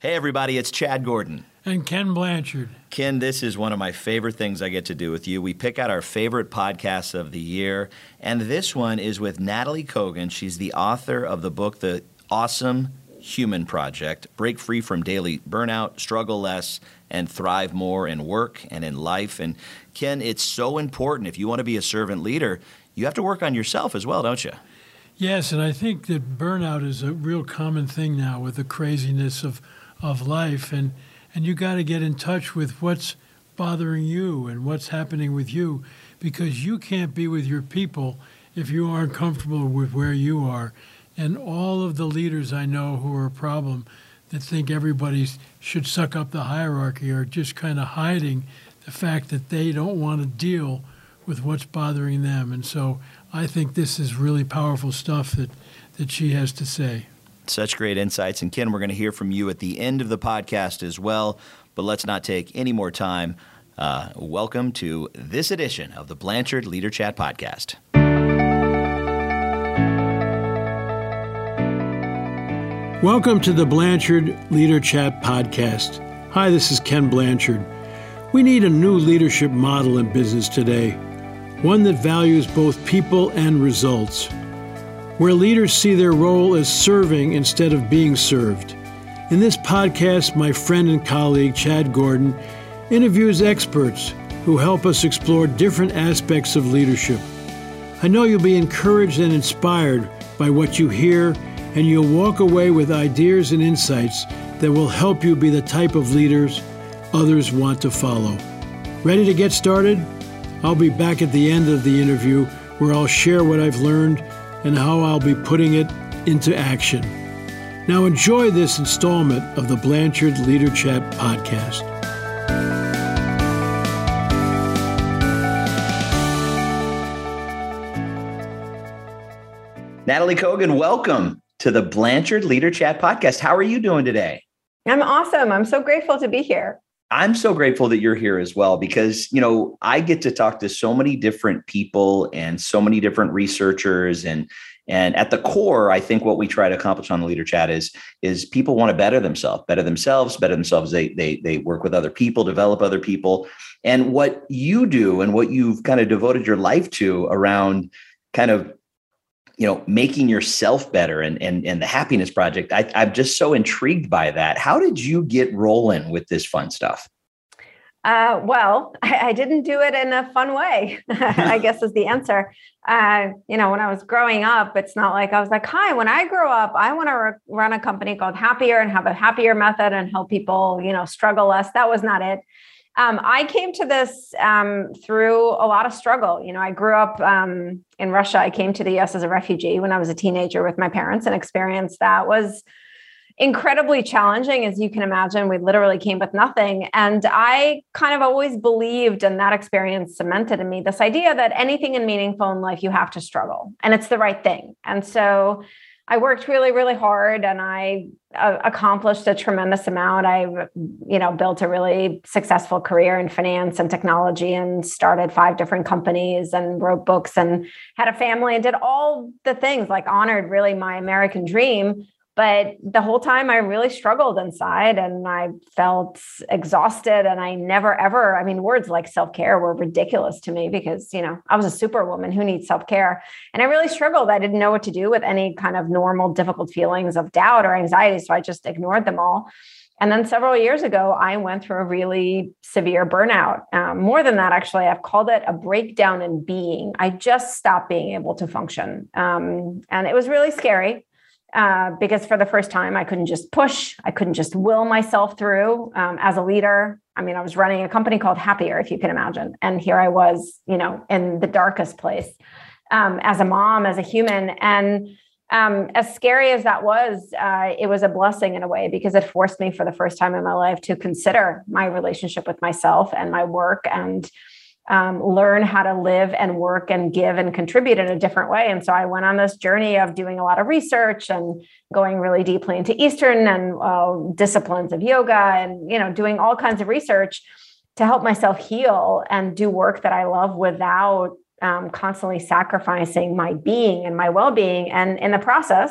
Hey, everybody, it's Chad Gordon. And Ken Blanchard. Ken, this is one of my favorite things I get to do with you. We pick out our favorite podcasts of the year, and this one is with Nataly Kogan. She's the author of the book, The Awesome Human Project Break Free from Daily Burnout, Struggle Less, and Thrive More in Work and in Life. And Ken, it's so important if you want to be a servant leader, you have to work on yourself as well, don't you? Yes, and I think that burnout is a real common thing now with the craziness of of life and and you got to get in touch with what's bothering you and what's happening with you because you can't be with your people if you aren't comfortable with where you are. And all of the leaders I know who are a problem that think everybody should suck up the hierarchy are just kind of hiding the fact that they don't want to deal with what's bothering them. And so I think this is really powerful stuff that that she has to say such great insights. And Ken, we're going to hear from you at the end of the podcast as well. But let's not take any more time. Uh, welcome to this edition of the Blanchard Leader Chat Podcast. Welcome to the Blanchard Leader Chat Podcast. Hi, this is Ken Blanchard. We need a new leadership model in business today, one that values both people and results where leaders see their role as serving instead of being served. In this podcast, my friend and colleague Chad Gordon interviews experts who help us explore different aspects of leadership. I know you'll be encouraged and inspired by what you hear, and you'll walk away with ideas and insights that will help you be the type of leaders others want to follow. Ready to get started? I'll be back at the end of the interview where I'll share what I've learned and how I'll be putting it into action. Now, enjoy this installment of the Blanchard Leader Chat podcast. Nataly Kogan, welcome to the Blanchard Leader Chat podcast. How are you doing today? I'm awesome. I'm so grateful to be here. I'm so grateful that you're here as well because, you know, I get to talk to so many different people and so many different researchers and and at the core, I think what we try to accomplish on the leader chat is is people want to better themselves, better themselves, better themselves. They they they work with other people, develop other people. And what you do and what you've kind of devoted your life to around kind of you know making yourself better and and and the happiness project I, i'm just so intrigued by that how did you get rolling with this fun stuff uh, well, I, I, didn't do it in a fun way, I guess is the answer. Uh, you know, when I was growing up, it's not like I was like, hi, when I grow up, I want to re- run a company called Happier and have a happier method and help people, you know, struggle less. That was not it. Um, I came to this um, through a lot of struggle. You know, I grew up um, in Russia. I came to the US as a refugee when I was a teenager with my parents and experienced that was incredibly challenging as you can imagine we literally came with nothing and i kind of always believed and that experience cemented in me this idea that anything in meaningful in life you have to struggle and it's the right thing and so i worked really really hard and i uh, accomplished a tremendous amount. I you know built a really successful career in finance and technology and started five different companies and wrote books and had a family and did all the things like honored really my american dream but the whole time I really struggled inside and I felt exhausted. And I never ever, I mean, words like self care were ridiculous to me because, you know, I was a superwoman who needs self care. And I really struggled. I didn't know what to do with any kind of normal, difficult feelings of doubt or anxiety. So I just ignored them all. And then several years ago, I went through a really severe burnout. Um, more than that, actually, I've called it a breakdown in being. I just stopped being able to function. Um, and it was really scary uh, because for the first time I couldn't just push, I couldn't just will myself through um, as a leader. I mean, I was running a company called Happier, if you can imagine, and here I was, you know, in the darkest place um, as a mom, as a human, and um, as scary as that was, uh, it was a blessing in a way because it forced me for the first time in my life to consider my relationship with myself and my work and um, learn how to live and work and give and contribute in a different way. And so I went on this journey of doing a lot of research and going really deeply into Eastern and uh, disciplines of yoga and you know doing all kinds of research to help myself heal and do work that I love without um, constantly sacrificing my being and my well-being. And in the process,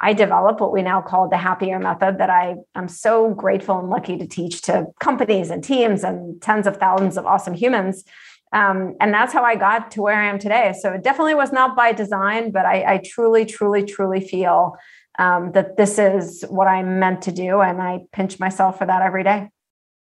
I developed what we now call the happier method that I am so grateful and lucky to teach to companies and teams and tens of thousands of awesome humans. Um, and that's how I got to where I am today. So it definitely was not by design, but I, I truly, truly, truly feel um, that this is what I'm meant to do. And I pinch myself for that every day.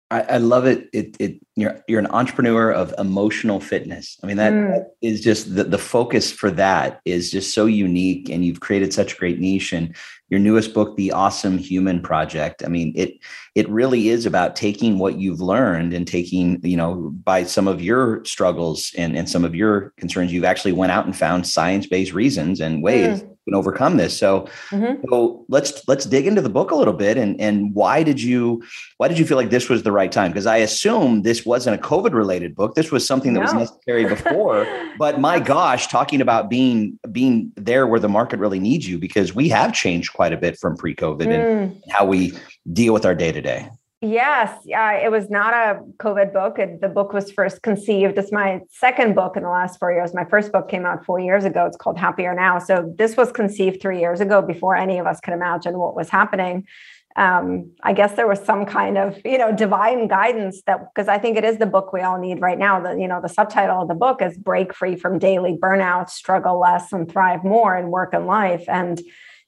I, I, love it. It, it, you're, you're an entrepreneur of emotional fitness. I mean, that, mm. is just the, the focus for that is just so unique and you've created such a great niche and your newest book, the awesome human project. I mean, it, it really is about taking what you've learned and taking, you know, by some of your struggles and, and some of your concerns, you've actually went out and found science-based reasons and ways mm can overcome this. So, mm-hmm. so let's let's dig into the book a little bit and and why did you why did you feel like this was the right time? Because I assume this wasn't a COVID related book. This was something that no. was necessary before. but my gosh, talking about being being there where the market really needs you because we have changed quite a bit from pre COVID mm. and how we deal with our day to day. Yes, uh, it was not a COVID book. It, the book was first conceived. It's my second book in the last four years. My first book came out four years ago. It's called Happier Now. So this was conceived three years ago before any of us could imagine what was happening. Um, I guess there was some kind of you know divine guidance that because I think it is the book we all need right now. The you know the subtitle of the book is "Break Free from Daily Burnout, Struggle Less, and Thrive More in Work and Life." And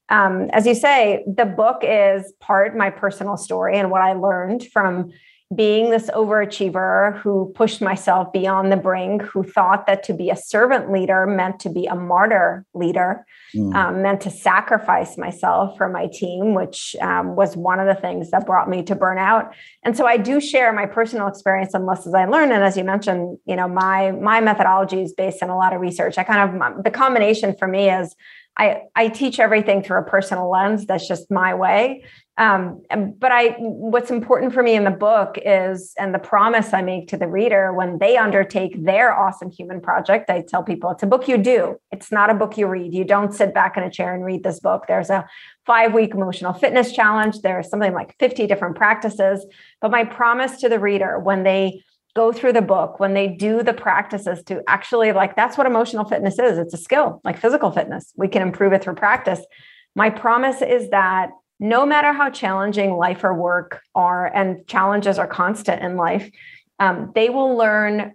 um, as you say, the book is part my personal story and what I learned from being this overachiever who pushed myself beyond the brink, who thought that to be a servant leader meant to be a martyr leader, mm. um, meant to sacrifice myself for my team, which um, was one of the things that brought me to burnout. And so I do share my personal experience and lessons I learned. And as you mentioned, you know, my my methodology is based on a lot of research. I kind of the combination for me is I, I teach everything through a personal lens. That's just my way. Um, but I, what's important for me in the book is, and the promise I make to the reader when they undertake their awesome human project, I tell people it's a book you do. It's not a book you read. You don't sit back in a chair and read this book. There's a five week emotional fitness challenge. There's something like 50 different practices. But my promise to the reader when they go through the book, when they do the practices to actually like that's what emotional fitness is. It's a skill, like physical fitness. We can improve it through practice. My promise is that no matter how challenging life or work are, and challenges are constant in life, um, they will learn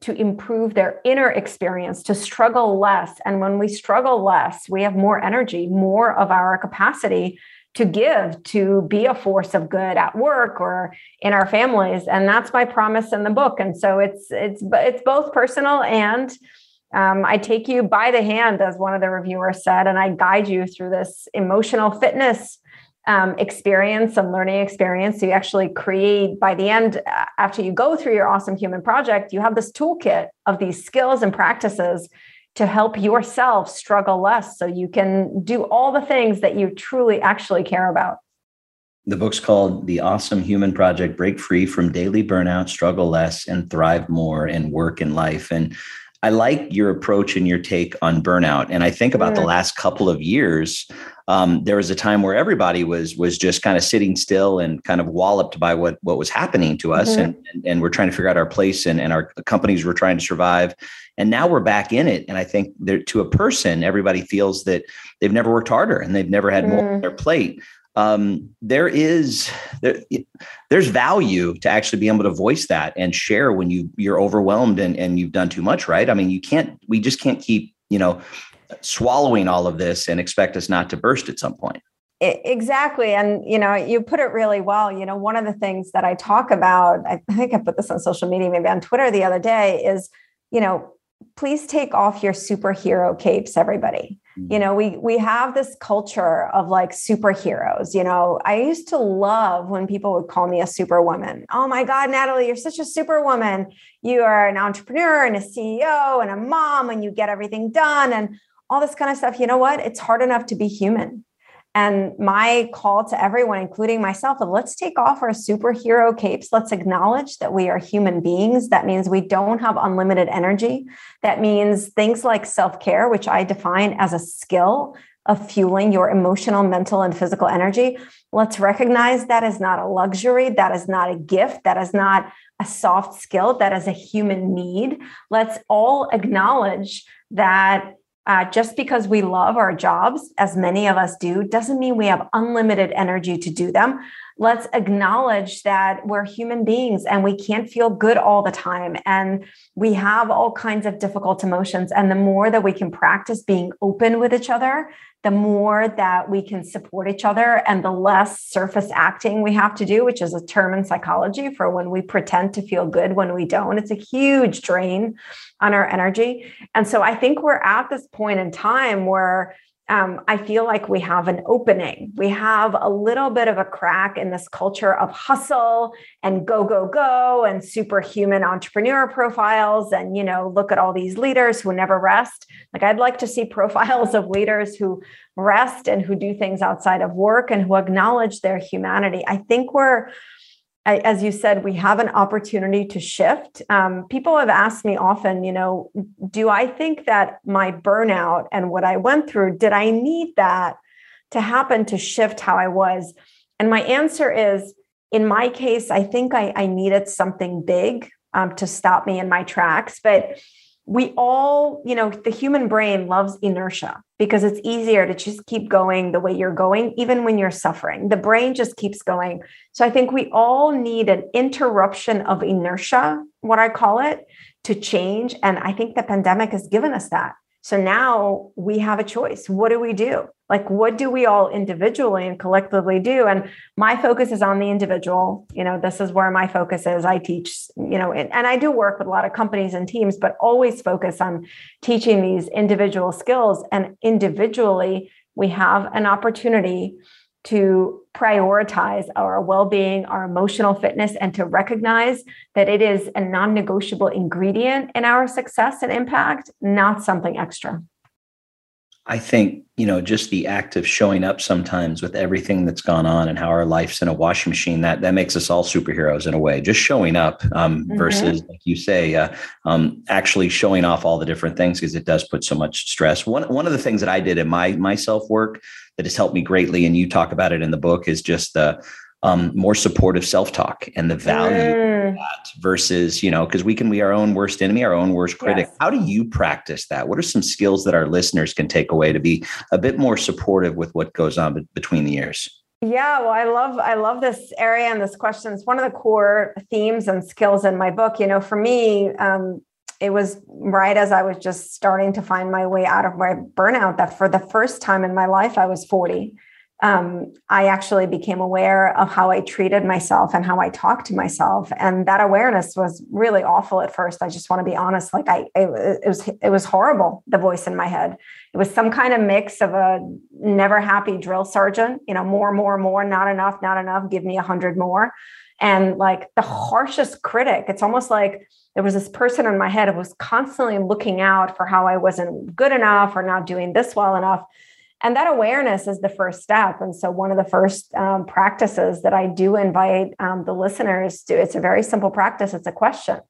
to improve their inner experience, to struggle less. And when we struggle less, we have more energy, more of our capacity to give to be a force of good at work or in our families. And that's my promise in the book. And so it's it's it's both personal and um, i take you by the hand as one of the reviewers said and i guide you through this emotional fitness um, experience and learning experience. You actually create by the end after you go through your awesome human project you have this toolkit of these skills and practices to help yourself struggle less so you can do all the things that you truly actually care about. The book's called The Awesome Human Project Break Free from Daily Burnout, Struggle Less, and Thrive More in Work and Life. And I like your approach and your take on burnout. And I think about yeah. the mm. last couple of years, um, there was a time where everybody was was just kind of sitting still and kind of walloped by what what was happening to us, mm-hmm. and, and, and we're trying to figure out our place, and and our companies were trying to survive, and now we're back in it. And I think there, to a person, everybody feels that they've never worked harder and they've never had mm. more on their plate. Um, there is there, there's value to actually be able to voice that and share when you you're overwhelmed and, and you've done too much, right? I mean, you can't we just can't keep, you know, swallowing all of this and expect us not to burst at some point. Exactly. And, you know, you put it really well. You know, one of the things that I talk about, I think I put this on social media, maybe on Twitter the other day, is, you know, please take off your superhero capes everybody mm-hmm. you know we we have this culture of like superheroes you know i used to love when people would call me a superwoman oh my god nataly you're such a superwoman you are an entrepreneur and a ceo and a mom and you get everything done and all this kind of stuff you know what it's hard enough to be human and my call to everyone, including myself, is let's take off our superhero capes. Let's acknowledge that we are human beings. That means we don't have unlimited energy. That means things like self care, which I define as a skill of fueling your emotional, mental, and physical energy. Let's recognize that is not a luxury. That is not a gift. That is not a soft skill. That is a human need. Let's all acknowledge that uh, just because we love our jobs, as many of us do, doesn't mean we have unlimited energy to do them. Let's acknowledge that we're human beings and we can't feel good all the time. And we have all kinds of difficult emotions. And the more that we can practice being open with each other, the more that we can support each other and the less surface acting we have to do, which is a term in psychology for when we pretend to feel good when we don't. It's a huge drain on our energy. And so I think we're at this point in time where um, I feel like we have an opening. We have a little bit of a crack in this culture of hustle and go, go, go, and superhuman entrepreneur profiles. And, you know, look at all these leaders who never rest. Like, I'd like to see profiles of leaders who rest and who do things outside of work and who acknowledge their humanity. I think we're, as you said, we have an opportunity to shift. Um, people have asked me often, you know, do I think that my burnout and what I went through, did I need that to happen to shift how I was? And my answer is, in my case, I think I, I needed something big um, to stop me in my tracks. But we all, you know, the human brain loves inertia because it's easier to just keep going the way you're going, even when you're suffering. The brain just keeps going. So I think we all need an interruption of inertia, what I call it, to change. And I think the pandemic has given us that. So now we have a choice. What do we do? Like, what do we all individually and collectively do? And my focus is on the individual. You know, this is where my focus is. I teach, you know, and, I do work with a lot of companies and teams, but always focus on teaching these individual skills. And individually, we have an opportunity to prioritize our well being, our emotional fitness, and to recognize that it is a non negotiable ingredient in our success and impact, not something extra. I think, you know, just the act of showing up sometimes with everything that's gone on and how our life's in a washing machine, that that makes us all superheroes in a way. Just showing up um, mm-hmm. versus, like you say, uh, um, actually showing off all the different things because it does put so much stress. One one of the things that I did in my my self work that has helped me greatly, and you talk about it in the book, is just the um, more supportive self-talk and the value mm. of that versus, you know, because we can be our own worst enemy, our own worst critic. Yes. How do you practice that? What are some skills that our listeners can take away to be a bit more supportive with what goes on between the years Yeah, well, I love I love this area and this question. It's one of the core themes and skills in my book. You know, for me, um, it was right as I was just starting to find my way out of my burnout that for the first time in my life, I was 40 um, I actually became aware of how I treated myself and how I talked to myself, and that awareness was really awful at first. I just want to be honest; like I, it, it was, it was horrible. The voice in my head. It was some kind of mix of a never happy drill sergeant. You know, more, more, more, not enough, not enough. Give me a hundred more, and like the harshest critic. It's almost like there was this person in my head who was constantly looking out for how I wasn't good enough or not doing this well enough and that awareness is the first step. And so one of the first um, practices that i do invite um, the listeners to it's a very simple practice. It's a question.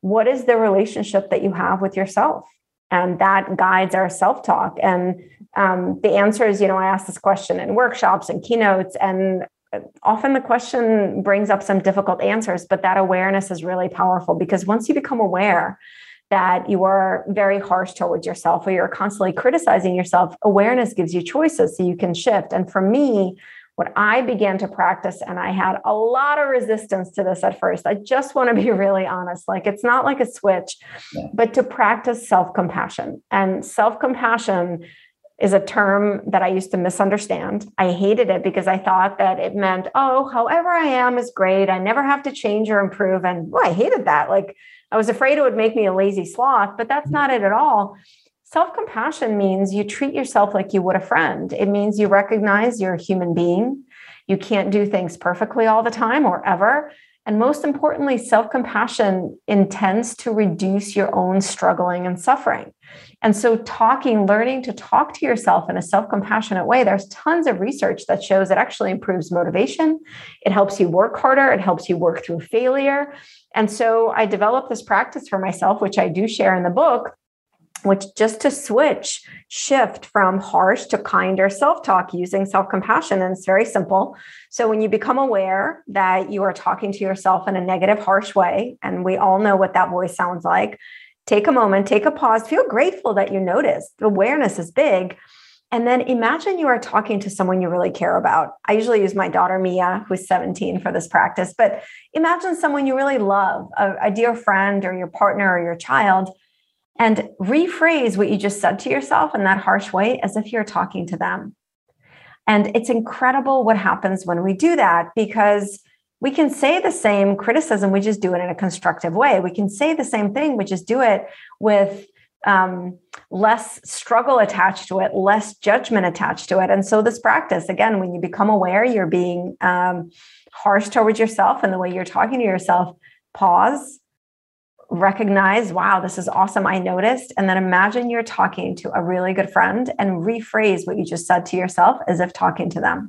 What is the relationship that you have with yourself? And that guides our self-talk. And um, the answer is you know i ask this question in workshops and keynotes and uh, often the question brings up some difficult answers but that awareness is really powerful because once you become aware that you are very harsh towards yourself or you're constantly criticizing yourself, awareness gives you choices so you can shift. And for me, what I began to practice, and I had a lot of resistance to this at first. I just want to be really honest. Like, it's not like a switch, yeah. but to practice self compassion. And self compassion is a term that I used to misunderstand. I hated it because I thought that it meant, oh, however I am is great. I never have to change or improve. And well, I hated that. Like, I was afraid it would make me a lazy sloth, but that's mm-hmm. not it at all. Self compassion means you treat yourself like you would a friend. It means you recognize you're a human being. You can't do things perfectly all the time or ever. And most importantly, self compassion intends to reduce your own struggling and suffering. And so, talking, learning to talk to yourself in a self compassionate way, there's tons of research that shows it actually improves motivation. It helps you work harder, it helps you work through failure. And so, I developed this practice for myself, which I do share in the book, which just to switch, shift from harsh to kinder self talk using self compassion. And it's very simple. So, when you become aware that you are talking to yourself in a negative, harsh way, and we all know what that voice sounds like, take a moment, take a pause, feel grateful that you noticed. The awareness is big. And then imagine you are talking to someone you really care about. I usually use my daughter Mia, who's 17, for this practice, but imagine someone you really love, a, a dear friend or your partner or your child, and rephrase what you just said to yourself in that harsh way as if you're talking to them. And it's incredible what happens when we do that because we can say the same criticism, we just do it in a constructive way. We can say the same thing, we just do it with um, less struggle attached to it, less judgment attached to it. And so, this practice, again, when you become aware you're being um, harsh towards yourself and the way you're talking to yourself, pause, recognize, wow, this is awesome. I noticed. And then imagine you're talking to a really good friend and rephrase what you just said to yourself as if talking to them.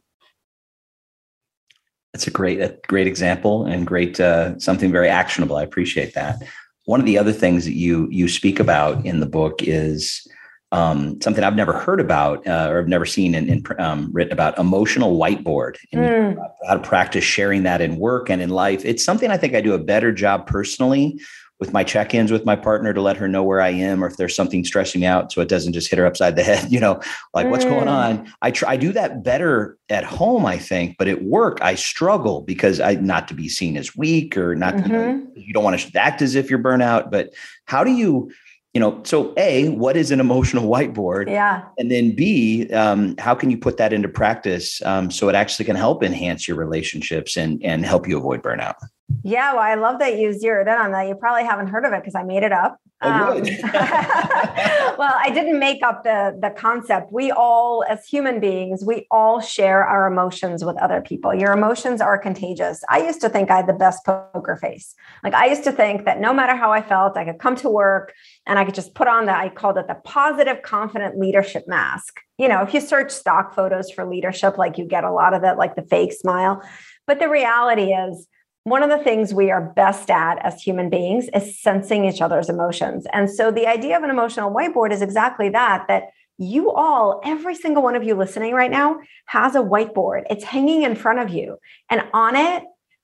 That's a great, a great example and great, uh, something very actionable. I appreciate that. One of the other things that you you speak about in the book is um, something I've never heard about uh, or I've never seen in, in um, written about emotional whiteboard and mm. how to practice sharing that in work and in life. It's something I think I do a better job personally with my check-ins with my partner to let her know where I am or if there's something stressing me out so it doesn't just hit her upside the head, you know, like mm. what's going mm. on. I try I do that better at home, I think, but at work I struggle because I not to be seen as weak or not mm-hmm. to, you don't want to act as if you're burnout, but how do you you know, so A, what is an emotional whiteboard? Yeah. And then B, um, how can you put that into practice um, so it actually can help enhance your relationships and and help you avoid burnout? Yeah, well, I love that you zeroed in on that. You probably haven't heard of it because I made it up. Oh, um, well, I didn't make up the the concept. We all, as human beings, we all share our emotions with other people. Your emotions are contagious. I used to think I had the best poker face. Like I used to think that no matter how I felt, I could come to work and I could just put on that. I called it the positive, confident leadership mask. You know, if you search stock photos for leadership, like you get a lot of it, like the fake smile. But the reality is one of the things we are best at as human beings is sensing each other's emotions. And so the idea of an emotional whiteboard is exactly that that you all, every single one of you listening right now, has a whiteboard. It's hanging in front of you. And on it,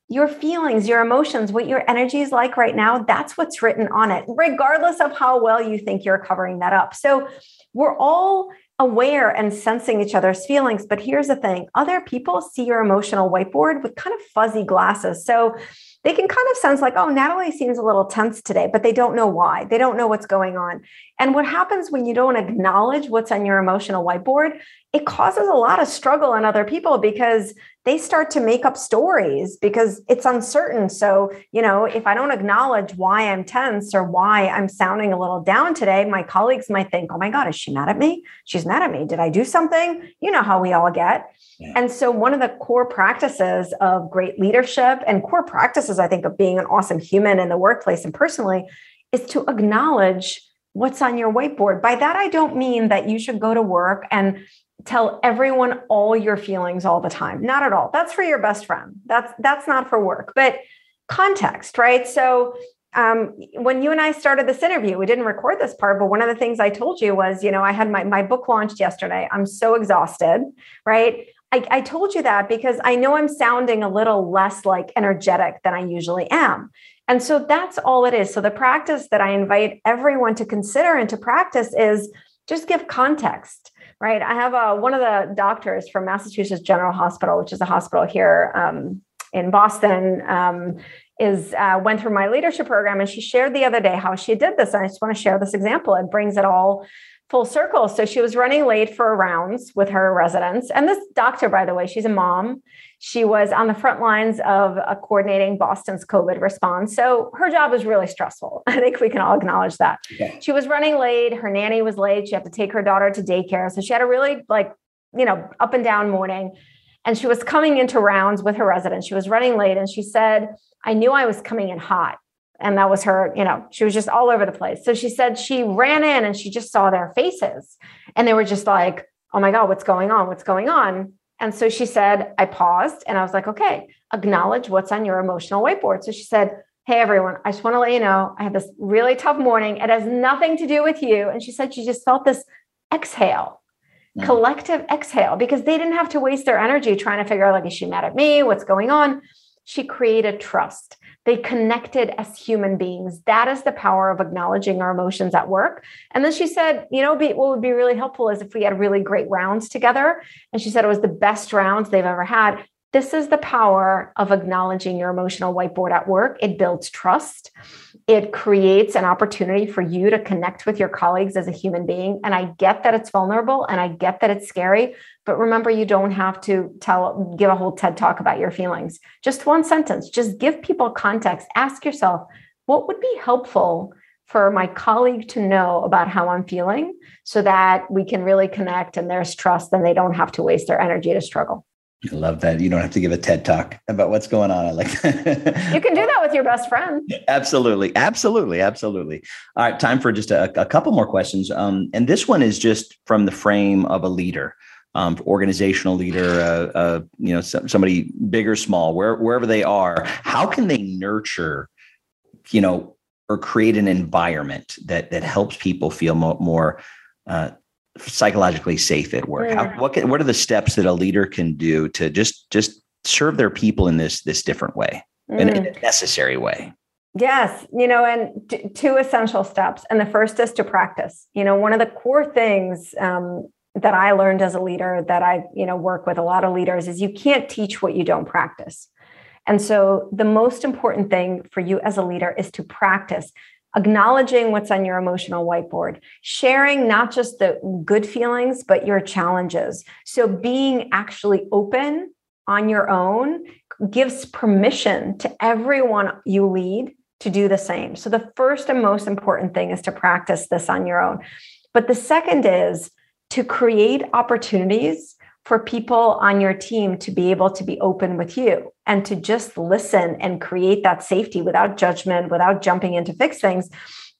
your feelings, your emotions, what your energy is like right now, that's what's written on it, regardless of how well you think you're covering that up. So we're all aware and sensing each other's feelings. But here's the thing other people see your emotional whiteboard with kind of fuzzy glasses. So they can kind of sense like, oh, Nataly seems a little tense today, but they don't know why. They don't know what's going on. And what happens when you don't acknowledge what's on your emotional whiteboard, it causes a lot of struggle in other people because they start to make up stories because it's uncertain. So, you know, if I don't acknowledge why I'm tense or why I'm sounding a little down today, my colleagues might think, oh my God, is she mad at me? She's mad at me. Did I do something? You know how we all get. Yeah. And so, one of the core practices of great leadership and core practices, I think, of being an awesome human in the workplace and personally is to acknowledge what's on your whiteboard. By that, I don't mean that you should go to work and tell everyone all your feelings all the time not at all that's for your best friend that's that's not for work but context right so um, when you and I started this interview, we didn't record this part, but one of the things I told you was, you know, I had my, my book launched yesterday. I'm so exhausted, right? I, I told you that because I know I'm sounding a little less like energetic than I usually am. And so that's all it is. So the practice that I invite everyone to consider and to practice is just give context right? I have a, one of the doctors from Massachusetts General Hospital, which is a hospital here um, in Boston, um, is uh, went through my leadership program, and she shared the other day how she did this. And I just want to share this example. It brings it all full circle. So she was running late for rounds with her residents. And this doctor, by the way, she's a mom. She was on the front lines of uh, coordinating Boston's COVID response. So her job was really stressful. I think we can all acknowledge that. Yeah. She was running late. Her nanny was late. She had to take her daughter to daycare. So she had a really like, you know, up and down morning. And she was coming into rounds with her residents. She was running late and she said, I knew I was coming in hot and that was her you know she was just all over the place. So she said she ran in and she just saw their faces. And they were just like oh my god what's going on? What's going on? And so she said i paused and i was like okay acknowledge what's on your emotional whiteboard. So she said hey everyone i just want to let you know i had this really tough morning. It has nothing to do with you. And she said she just felt this exhale mm. collective exhale because they didn't have to waste their energy trying to figure out like is she mad at me? What's going on she created trust. They connected as human beings. That is the power of acknowledging our emotions at work. And then she said, you know, be, what would be really helpful is if we had really great rounds together. And she said it was the best rounds they've ever had. This is the power of acknowledging your emotional whiteboard at work. It builds trust. It creates an opportunity for you to connect with your colleagues as a human being. And I get that it's vulnerable and I get that it's scary, but remember, you don't have to tell, give a whole TED talk about your feelings. Just one sentence, just give people context. Ask yourself, what would be helpful for my colleague to know about how I'm feeling so that we can really connect and there's trust and they don't have to waste their energy to struggle. I love that. You don't have to give a TED talk about what's going on. I like that. you can do that with your best friend. Absolutely. Absolutely. Absolutely. All right. Time for just a, a couple more questions. Um, and this one is just from the frame of a leader um, organizational leader, uh, uh, you know, somebody big or small, where, wherever they are, how can they nurture, you know, or create an environment that that helps people feel more, more uh, psychologically safe at work? How, what can, what are the steps that a leader can do to just just serve their people in this this different way, mm. in, in a mm. necessary way? Yes, you know, and t- two essential steps. And the first is to practice. You know, one of the core things um, that I learned as a leader that I, you know, work with a lot of leaders is you can't teach what you don't practice. And so the most important thing for you as a leader is to practice acknowledging what's on your emotional whiteboard, sharing not just the good feelings, but your challenges. So being actually open on your own gives permission to everyone you lead to do the same. So the first and most important thing is to practice this on your own. But the second is to create opportunities for people on your team to be able to be open with you and to just listen and create that safety without judgment, without jumping in to fix things.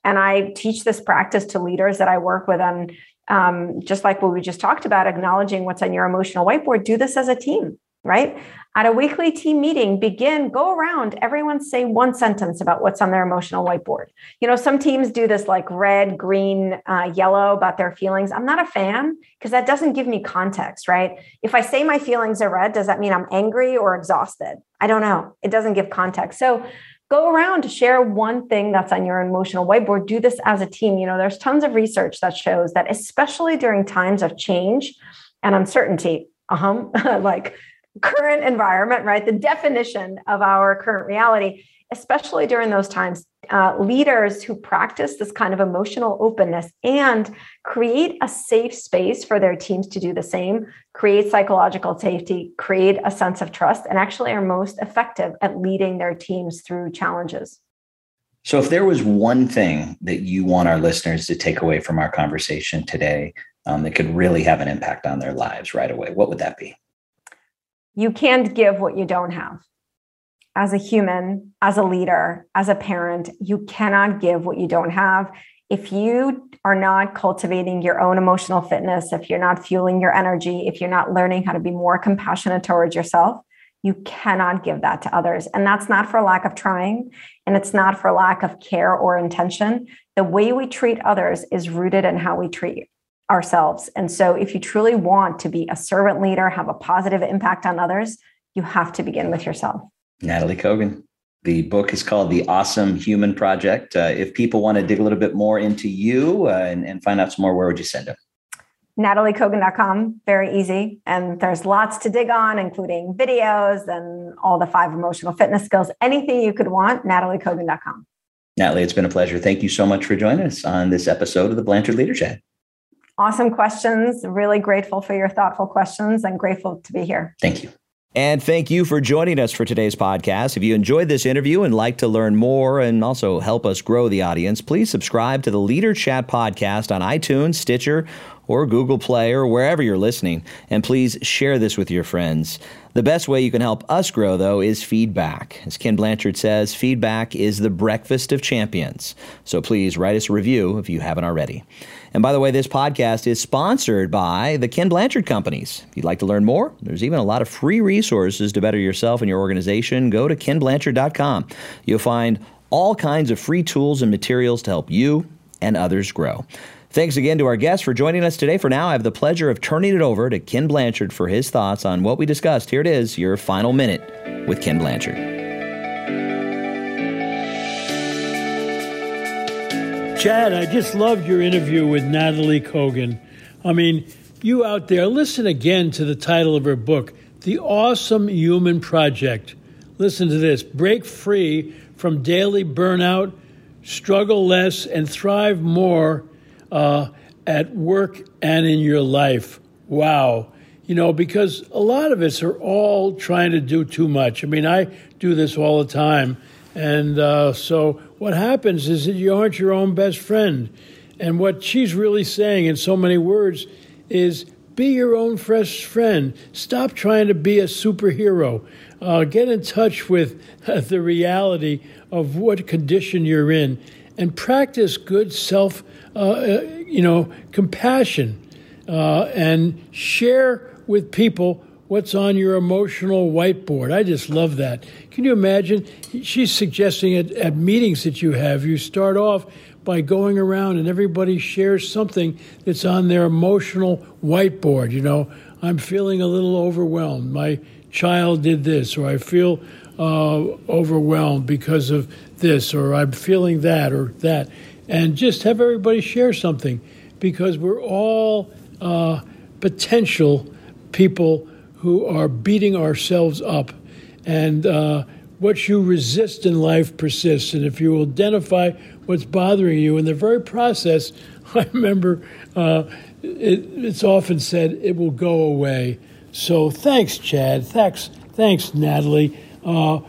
And I teach this practice to leaders that I work with on um, just like what we just talked about, acknowledging what's on your emotional whiteboard. Do this as a team right? At a weekly team meeting, begin, go around, everyone say one sentence about what's on their emotional whiteboard. You know, some teams do this like red, green, uh, yellow about their feelings. I'm not a fan because that doesn't give me context, right? If I say my feelings are red, does that mean I'm angry or exhausted? I don't know. It doesn't give context. So go around to share one thing that's on your emotional whiteboard. Do this as a team. You know, there's tons of research that shows that, especially during times of change and uncertainty, uh-huh, like current environment, right? The definition of our current reality, especially during those times, uh, leaders who practice this kind of emotional openness and create a safe space for their teams to do the same, create psychological safety, create a sense of trust, and actually are most effective at leading their teams through challenges. So, if there was one thing that you want our listeners to take away from our conversation today um, that could really have an impact on their lives right away, what would that be? You can't give what you don't have. As a human, as a leader, as a parent, you cannot give what you don't have. If you are not cultivating your own emotional fitness, if you're not fueling your energy, if you're not learning how to be more compassionate towards yourself, you cannot give that to others. And that's not for lack of trying, and it's not for lack of care or intention. The way we treat others is rooted in how we treat ourselves. And so, if you truly want to be a servant leader, have a positive impact on others, you have to begin with yourself. Nataly Kogan. The book is called The Awesome Human Project. Uh, if people want to dig a little bit more into you uh, and, and find out some more, where would you send them? NatalyKogan.com, very easy. And there's lots to dig on, including videos and all the five emotional fitness skills. Anything you could want, NatalyKogan.com. Nataly, it's been a pleasure. Thank you so much for joining us on this episode of the Blanchard Leader Chat. Awesome questions. Really grateful for your thoughtful questions and grateful to be here. Thank you. And thank you for joining us for today's podcast. If you enjoyed this interview and like to learn more and also help us grow the audience, please subscribe to the Leader Chat podcast on iTunes, Stitcher, or Google Play or wherever you're listening. And please share this with your friends. The best way you can help us grow, though, is feedback. As Ken Blanchard says, feedback is the breakfast of champions. So please write us a review if you haven't already. And by the way, this podcast is sponsored by the Ken Blanchard Companies. If you'd like to learn more, there's even a lot of free resources to better yourself and your organization. Go to kenblanchard.com. You'll find all kinds of free tools and materials to help you and others grow. Thanks again to our guests for joining us today. For now, I have the pleasure of turning it over to Ken Blanchard for his thoughts on what we discussed. Here it is, your final minute with Ken Blanchard. Chad, I just loved your interview with Nataly Kogan. I mean, you out there, listen again to the title of her book, The Awesome Human Project. Listen to this break free from daily burnout, struggle less, and thrive more uh, at work and in your life. Wow. You know, because a lot of us are all trying to do too much. I mean, I do this all the time. And uh, so what happens is that you aren't your own best friend. And what she's really saying in so many words is be your own fresh friend. Stop trying to be a superhero. Uh, get in touch with uh, the reality of what condition you're in and practice good self you know, compassion uh, and share with people what's on your emotional whiteboard. I just love that. Can you imagine? She's suggesting at, at meetings that you have, you start off by going around and everybody shares something that's on their emotional whiteboard. You know, I'm feeling a little overwhelmed. My child did this, or I feel uh, overwhelmed because of this, or I'm feeling that, or that and just have everybody share something because we're all uh, potential people who are beating ourselves up. And uh, what you resist in life persists. And if you identify what's bothering you in the very process, I remember uh, it, it's often said it will go away. So thanks, Chad. Thanks, thanks, Nataly. Uh,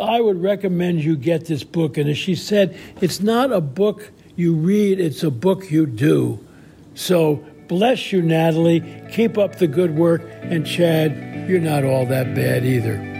I would recommend you get this book. And as she said, it's not a book you read, it's a book you do. So bless you, Nataly. Keep up the good work. And Chad, you're not all that bad either.